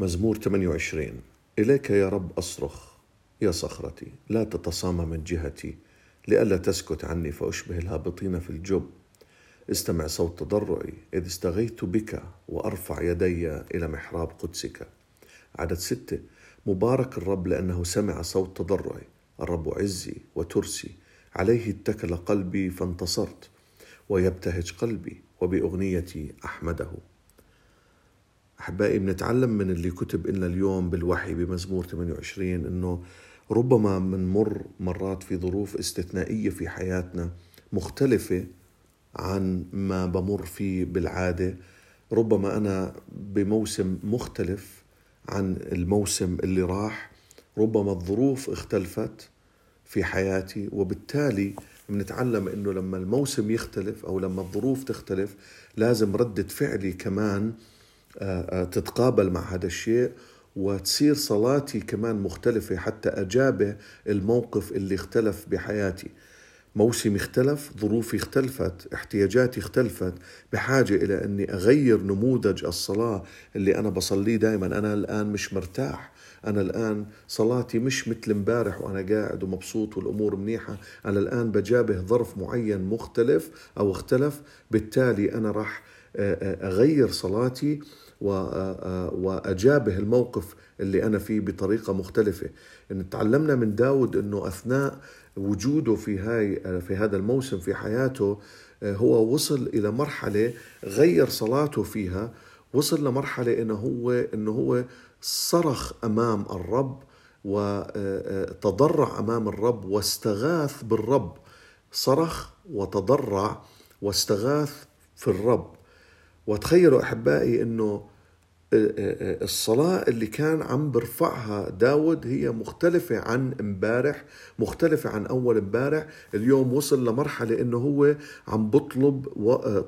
مزمور 28 إليك يا رب أصرخ. يا صخرتي لا تتصامى من جهتي. لئلا تسكت عني فأشبه الهابطين في الجب. استمع صوت تضرعي. إذ استغيثت بك وأرفع يدي إلى محراب قدسك. عدد ستة. مبارك الرب لأنه سمع صوت تضرعي. الرب عزي وترسي. عليه اتكل قلبي فانتصرت. ويبتهج قلبي وبأغنيتي أحمده. أحبائي بنتعلم من اللي كتب لنا اليوم بالوحي بمزمور 28 أنه ربما منمر مرات في ظروف استثنائية في حياتنا مختلفة عن ما بمر فيه بالعادة. ربما أنا بموسم مختلف عن الموسم اللي راح. ربما الظروف اختلفت في حياتي وبالتالي بنتعلم إنه لما الموسم يختلف أو لما الظروف تختلف لازم ردة فعلي كمان تتقابل مع هذا الشيء وتصير صلاتي كمان مختلفة حتى أجابه الموقف اللي اختلف بحياتي. موسمي اختلف ظروفي اختلفت احتياجاتي اختلفت بحاجة إلى أني أغير نموذج الصلاة اللي أنا بصليه دائما أنا الآن مش مرتاح. أنا الآن صلاتي مش مثل امبارح وأنا قاعد ومبسوط والأمور منيحة. أنا الآن بجابه ظرف معين مختلف أو اختلف. بالتالي أنا راح أغير صلاتي. وأجابه الموقف اللي أنا فيه بطريقة مختلفة. إن تعلمنا من داود أنه أثناء وجوده في هاي في هذا الموسم في حياته هو وصل إلى مرحلة غير صلاته فيها وصل لمرحلة إنه هو إنه هو صرخ أمام الرب وتضرع أمام الرب واستغاث بالرب. صرخ وتضرع واستغاث في الرب. وتخيلوا أحبائي إنه آه، آه، آه، الصلاة اللي كان عم برفعها داود هي مختلفة عن امبارح مختلفة عن أول امبارح. اليوم وصل لمرحلة إنه هو عم بطلب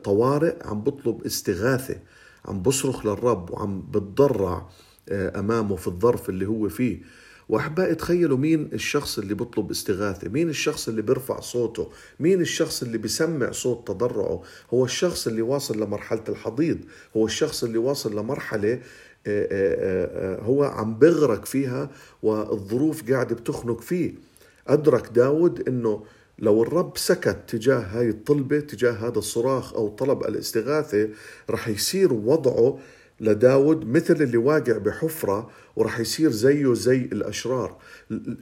طوارئ عم بطلب استغاثة عم بصرخ للرب وعم بتضرع أمامه في الظرف اللي هو فيه. وأحبائي تخيلوا مين الشخص اللي بيطلب استغاثة مين الشخص اللي بيرفع صوته مين الشخص اللي بيسمع صوت تضرعه؟ هو الشخص اللي واصل لمرحلة الحضيض هو الشخص اللي واصل لمرحلة آه، آه، آه، هو عم بغرق فيها والظروف قاعدة بتخنق فيه. أدرك داود إنه لو الرب سكت تجاه هاي الطلبة تجاه هذا الصراخ أو طلب الاستغاثة رح يصير وضعه لداود مثل اللي واقع بحفرة ورح يصير زيه زي الأشرار.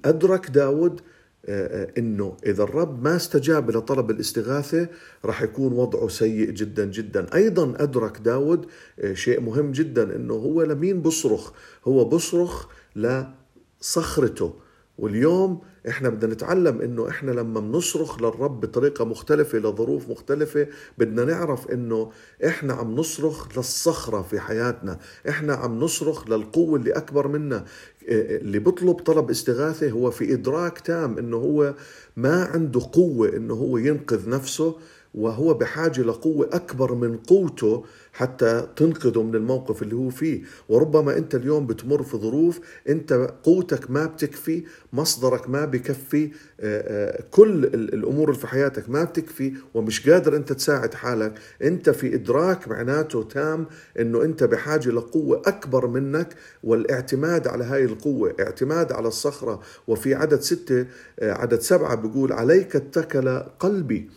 أدرك داود آه، آه، إنه إذا الرب ما استجاب لطلب الاستغاثة راح يكون وضعه سيء جدا جدا. أيضا أدرك داود آه، شيء مهم جدا إنه هو لمين بصرخ هو بصرخ لصخرته. واليوم إحنا بدنا نتعلم إنه إحنا لما بنصرخ للرب بطريقة مختلفة لظروف مختلفة بدنا نعرف إنه إحنا عم نصرخ للصخرة في حياتنا. إحنا عم نصرخ للقوة اللي أكبر منا. اللي بيطلب طلب استغاثة هو في إدراك تام إنه هو ما عنده قوة إنه هو ينقذ نفسه. وهو بحاجة لقوة أكبر من قوته حتى تنقذه من الموقف اللي هو فيه. وربما أنت اليوم بتمر في ظروف أنت قوتك ما بتكفي مصدرك ما بكفي آه، آه، كل الأمور اللي في حياتك ما بتكفي ومش قادر أنت تساعد حالك. أنت في إدراك معناته تام أنه أنت بحاجة لقوة أكبر منك والاعتماد على هاي القوة اعتماد على الصخرة. وفي عدد ستة آه، عدد سبعة بيقول عليك اتكل قلبي.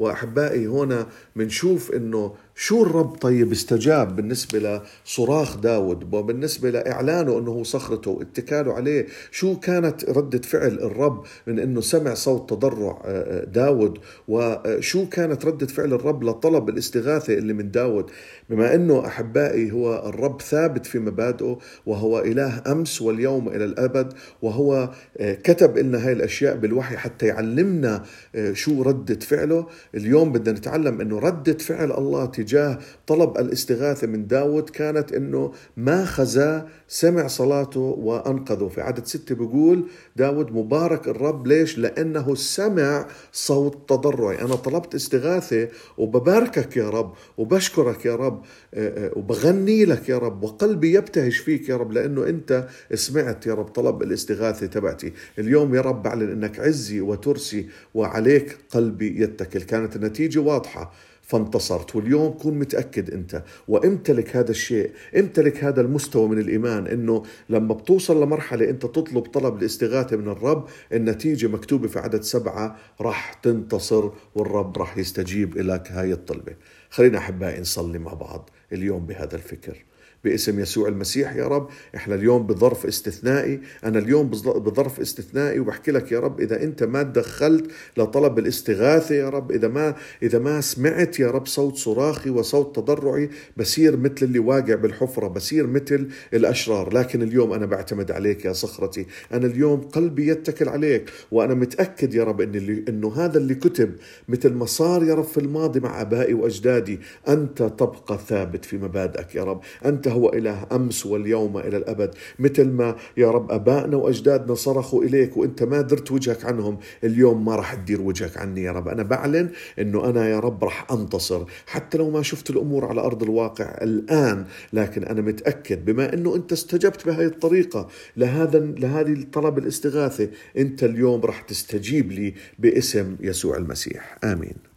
وأحبائي هنا بنشوف إنه شو الرب طيب استجاب بالنسبة لصراخ داود وبالنسبة لإعلانه أنه صخرته واتكاله عليه؟ شو كانت ردة فعل الرب من أنه سمع صوت تضرع آه، آه، داود؟ وشو كانت ردة فعل الرب لطلب الاستغاثة اللي من داود؟ بما أنه أحبائي هو الرب ثابت في مبادئه وهو إله أمس واليوم إلى الأبد وهو آه، كتب لنا هاي الأشياء بالوحي حتى يعلمنا شو ردة فعله. اليوم بدنا نتعلم أنه ردة فعل الله تجاه تجاه طلب الاستغاثة من داود كانت أنه ما خزاه سمع صلاته وأنقذه. في عدد ستة بيقول داود مبارك الرب. ليش؟ لأنه سمع صوت تضرعي. أنا طلبت استغاثة وبباركك يا رب وبشكرك يا رب آه، آه، وبغني لك يا رب وقلبي يبتهج فيك يا رب لأنه أنت سمعت يا رب طلب الاستغاثة تبعتي. اليوم يا رب بعلن أنك عزي وترسي وعليك قلبي يتكل. كانت النتيجة واضحة. فانتصرت. واليوم كون متأكد أنت. وامتلك هذا الشيء امتلك هذا المستوى من الإيمان أنه لما بتوصل لمرحلة أنت تطلب طلب الاستغاثة من الرب النتيجة مكتوبة في عدد سبعة راح تنتصر والرب راح يستجيب لك هاي الطلبة. خلينا أحبائي نصلي مع بعض اليوم بهذا الفكر. باسم يسوع المسيح يا رب. إحنا اليوم بظرف استثنائي. أنا اليوم بظرف استثنائي وبحكي لك يا رب إذا أنت ما تدخلت لطلب الاستغاثة يا رب إذا ما إذا ما سمعت يا رب صوت صراخي وصوت تضرعي بصير مثل اللي واقع بالحفرة بصير مثل الأشرار. لكن اليوم أنا بعتمد عليك يا صخرتي. أنا اليوم قلبي يتكل عليك وأنا متأكد يا رب إن اللي إنه هذا اللي كتب مثل ما صار يا رب في الماضي مع أبائي وأجدادي. أنت تبقى ثابت في مبادئك يا رب. أنت هو إله أمس واليوم إلى الأبد. مثل ما يا رب أبائنا وأجدادنا صرخوا إليك وأنت ما درت وجهك عنهم اليوم ما راح تدير وجهك عني يا رب. أنا بعلن أنه أنا يا رب راح أنتصر حتى لو ما شفت الأمور على أرض الواقع الآن لكن أنا متأكد بما أنه أنت استجبت بهذه الطريقة لهذا لهذه الطلب الاستغاثة أنت اليوم راح تستجيب لي باسم يسوع المسيح. آمين.